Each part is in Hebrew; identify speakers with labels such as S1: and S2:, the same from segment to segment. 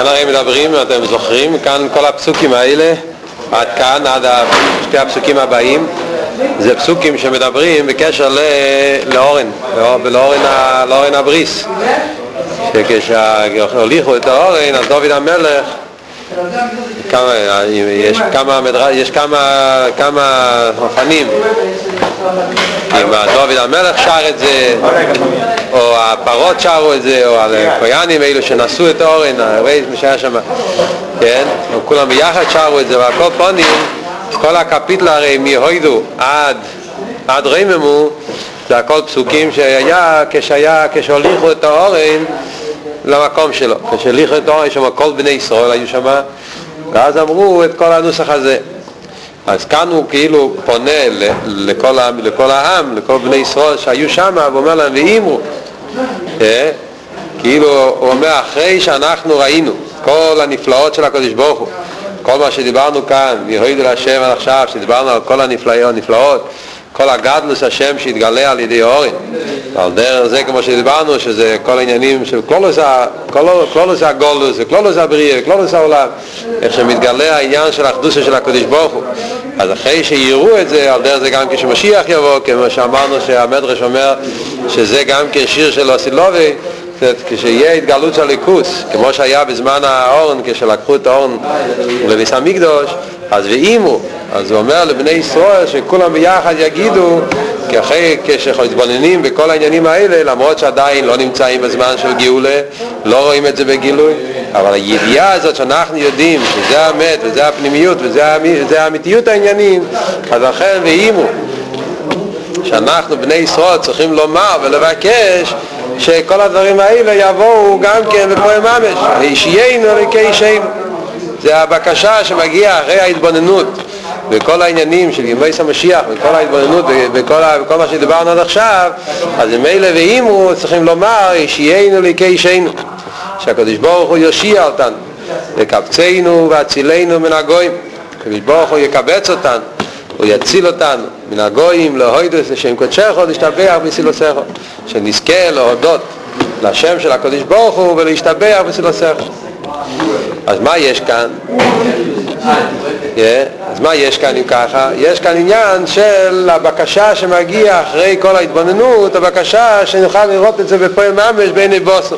S1: כאן הרי מדברים, אתם זוכרים, כאן כל הפסוקים האלה, עד כאן, עד שתי הפסוקים הבאים, זה פסוקים שמדברים בקשר לאורן, לאורן, לאורן הבריס. שכשהוליכו את האורן, אז דוד המלך כמה, יש כמה, יש כמה, כמה אופנים. אם דוד המלך שר את זה או הפרות שרו את זה או הכויאנים אלו שנשאו את האורן הרייס שהיה שם כן, כולם ביחד שרו את זה והכל פונים כל הקפיטל הרי מהוידו עד עד רממו זה הכל פסוקים שהיה כשהיה כשהוליכו את האורן למקום שלו. כשהליכו את אור, יש שם כל בני ישראל היו שם, ואז אמרו את כל הנוסח הזה. אז כאן הוא כאילו פונה לכל, העם, לכל העם, לכל בני ישראל שהיו שם, ואומר להם, ואימרו. אה? כאילו, הוא אומר, אחרי שאנחנו ראינו כל הנפלאות של הקדוש ברוך הוא, כל מה שדיברנו כאן, יהוידו להשם עד עכשיו, שדיברנו על כל הנפלאות, כל הגדלוס השם שהתגלה על ידי אורן. ועל דרך זה כמו שדיברנו שזה כל העניינים של קלולוס הגולוס וקלולוס הבריאה וקלולוס העולם איך שמתגלה העניין של האחדוסה של הקדוש ברוך הוא. אז אחרי שיראו את זה על דרך זה גם כשמשיח יבוא כמו שאמרנו שהמדרש אומר שזה גם כשיר של אוסילובי כשיהיה התגלות של ליכוס, כמו שהיה בזמן האורן, כשלקחו את האורן לביס המקדוש, אז ואימו, אז הוא אומר לבני ישראל שכולם ביחד יגידו, כי אחרי כשמתבוננים בכל העניינים האלה, למרות שעדיין לא נמצאים בזמן של גאולה, לא רואים את זה בגילוי, אבל הידיעה הזאת שאנחנו יודעים שזה האמת וזה הפנימיות וזה האמיתיות העניינים, אז לכן ואימו, שאנחנו בני ישראל צריכים לומר ולבקש שכל הדברים האלה יבואו גם כן בפועל ממש, וישיינו וכישיינו. זה הבקשה שמגיעה אחרי ההתבוננות וכל העניינים של ימי המשיח וכל ההתבוננות וכל, מה שדיברנו עד עכשיו, אז ממילא ואימו צריכים לומר ישיינו לכישיינו, שהקדוש ברוך הוא יושיע אותנו, וקבצנו והצילנו מן הגויים, הקדוש ברוך הוא יקבץ אותנו הוא יציל אותנו מן הגויים להוידוס לשם קודשך ולהשתבח בסילוסך שנזכה להודות לשם של הקדוש ברוך הוא ולהשתבח בסילוסך אז מה יש כאן? Yeah, אז מה יש כאן אם ככה? יש כאן עניין של הבקשה שמגיע אחרי כל ההתבוננות, הבקשה שנוכל לראות את זה בפועל ממש בעיני בוסו.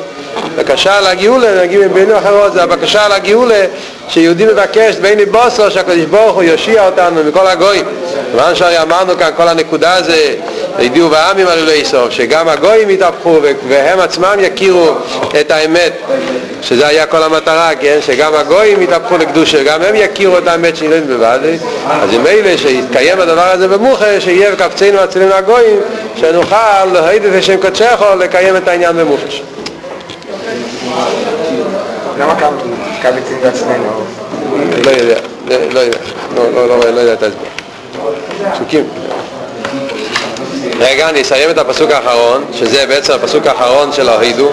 S1: בקשה לגאולה, נגיד במילים אחרות, זה הבקשה לגאולה שיהודי מבקש בעיני בוסו שהקדוש ברוך הוא יושיע אותנו מכל הגויים. כיוון שהרי אמרנו כאן כל הנקודה הזה, הידיעו בעמים עלולי סוף, שגם הגויים יתהפכו והם עצמם יכירו את האמת, שזה היה כל המטרה, כן? שגם הגויים יתהפכו לקדושה, גם הם יכירו את האמת שנראית בבד, אז אם אלה שיתקיים הדבר הזה במוחה, שיהיה וקפצינו הצלינו הגויים, שנוכל להעיד את השם קודשךו לקיים את העניין במוחש.
S2: למה קבצים בעצמנו?
S1: לא יודע, לא יודע, לא יודע את ההסבר. פסוקים. רגע, אני אסיים את הפסוק האחרון, שזה בעצם הפסוק האחרון של ההידו.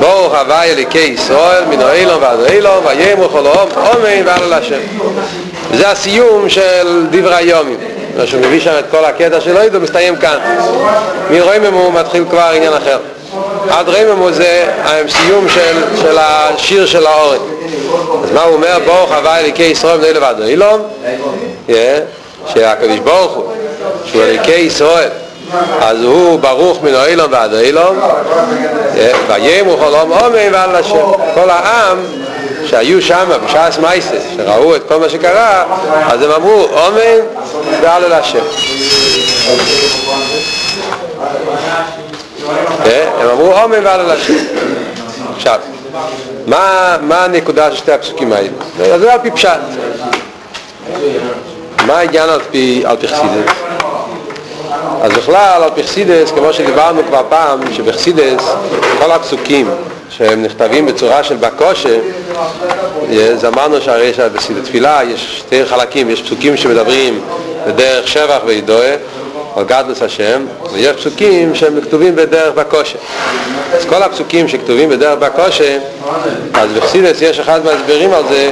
S1: ברוך הווי אליקי ישראל מן האילום ועד האילום ויאמרו כל העם אמן ועל השם. זה הסיום של דברי היומים. מה שהוא מביא שם את כל הקטע של ההידו מסתיים כאן. מרוממו מתחיל כבר עניין אחר. עד רממו זה הסיום של, של השיר של האורן. אז מה הוא אומר? ברוך הווי אליקי ישראל מן האילום ועד האילום. שהקדוש ברוך הוא, שהוא אליקי ישראל, אז הוא ברוך מן האילום ועד האילום, ויאמרו כל עום אמן ועל השם. כל העם שהיו שם בשעס מייסס, שראו את כל מה שקרה, אז הם אמרו אמן ועל השם. הם אמרו אמן ועל השם. עכשיו, מה, הנקודה של שתי הפסוקים האלה? זה על פי פשט. מה העניין על פי, חסידס? אז בכלל על פי חסידס, כמו שדיברנו כבר פעם, שבחסידס כל הפסוקים שהם נכתבים בצורה של בקושה, אז אמרנו שהרי שבתפילה יש שתי חלקים, יש פסוקים שמדברים בדרך שבח וידועה, על גדלוס השם, ויש פסוקים שהם כתובים בדרך בקושה. אז כל הפסוקים שכתובים בדרך בקושה, אז בחסידס יש אחד מהסברים על זה,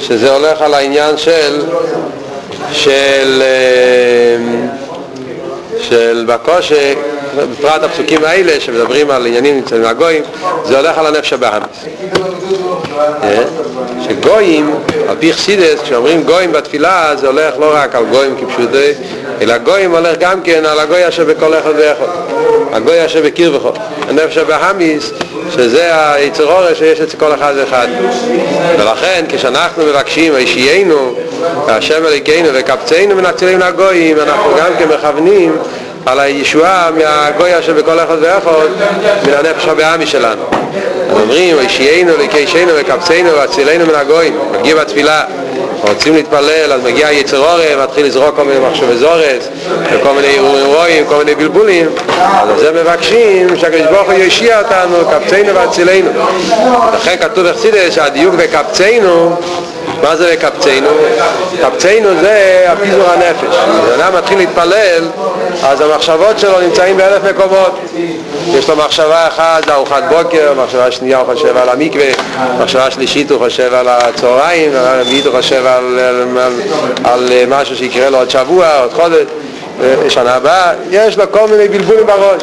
S1: שזה הולך על העניין של של, אה, של בקושה, בפרט הפסוקים האלה שמדברים על עניינים נמצאים מהגויים, זה הולך על הנפש הבאמיס. אה? שגויים, על פי חסידס, כשאומרים גויים בתפילה, זה הולך לא רק על גויים כפשוטי, אלא גויים הולך גם כן על הגוי אשר בכל אחד ואחד. הגוי אשר בקיר וכל. הנפש הבאמיס, שזה היצר אורש שיש אצל כל אחד ואחד. ולכן כשאנחנו מבקשים הישיינו, השם אלוקינו וקבצנו ונצילנו לגויים, אנחנו גם כן מכוונים על הישועה מהגוי אשר בכל אחד ואחד, מן הנפש הבאמי שלנו. אומרים, וישיינו לקיישנו וקבצנו והצילנו מן הגויים, מגיע בתפילה, רוצים להתפלל, אז מגיע יצר אורם, מתחיל לזרוק כל מיני מחשבי זורס, וכל מיני אירועים כל מיני בלבולים, אז זה מבקשים שהקדוש ברוך הוא יושיע אותנו, קבצנו והצילנו. לכן כתוב בחסידס שהדיוק בקבצנו מה זה לקבצנו? קבצנו זה הפיזור הנפש. כשאדם מתחיל להתפלל, אז המחשבות שלו נמצאים באלף מקומות. יש לו מחשבה אחת, זה ארוחת בוקר, מחשבה שנייה הוא חושב על המקווה, מחשבה שלישית הוא חושב על הצהריים, רביעית הוא חושב על, על, על, על משהו שיקרה לו עוד שבוע, עוד חודש, שנה הבאה, יש לו כל מיני בלבולים בראש.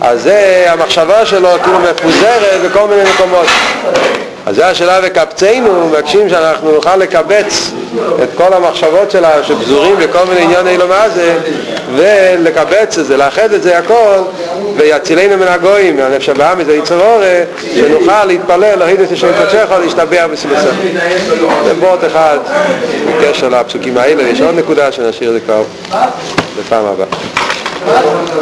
S1: אז זה המחשבה שלו כאילו מפוזרת בכל מיני מקומות. אז זה השאלה וקבצנו, מבקשים שאנחנו נוכל לקבץ את כל המחשבות שלנו שפזורים בכל מיני ענייני לא מה זה ולקבץ את זה, לאחד את זה הכל ויצילנו מן הגויים, מהנפש הבאה מזה יצר אורה, שנוכל להתפלל, להגיד את השם קודשך, להשתבח בסבסך. זה בוט אחד בקשר לפסוקים האלה, יש עוד נקודה שנשאיר את זה כבר בפעם הבאה.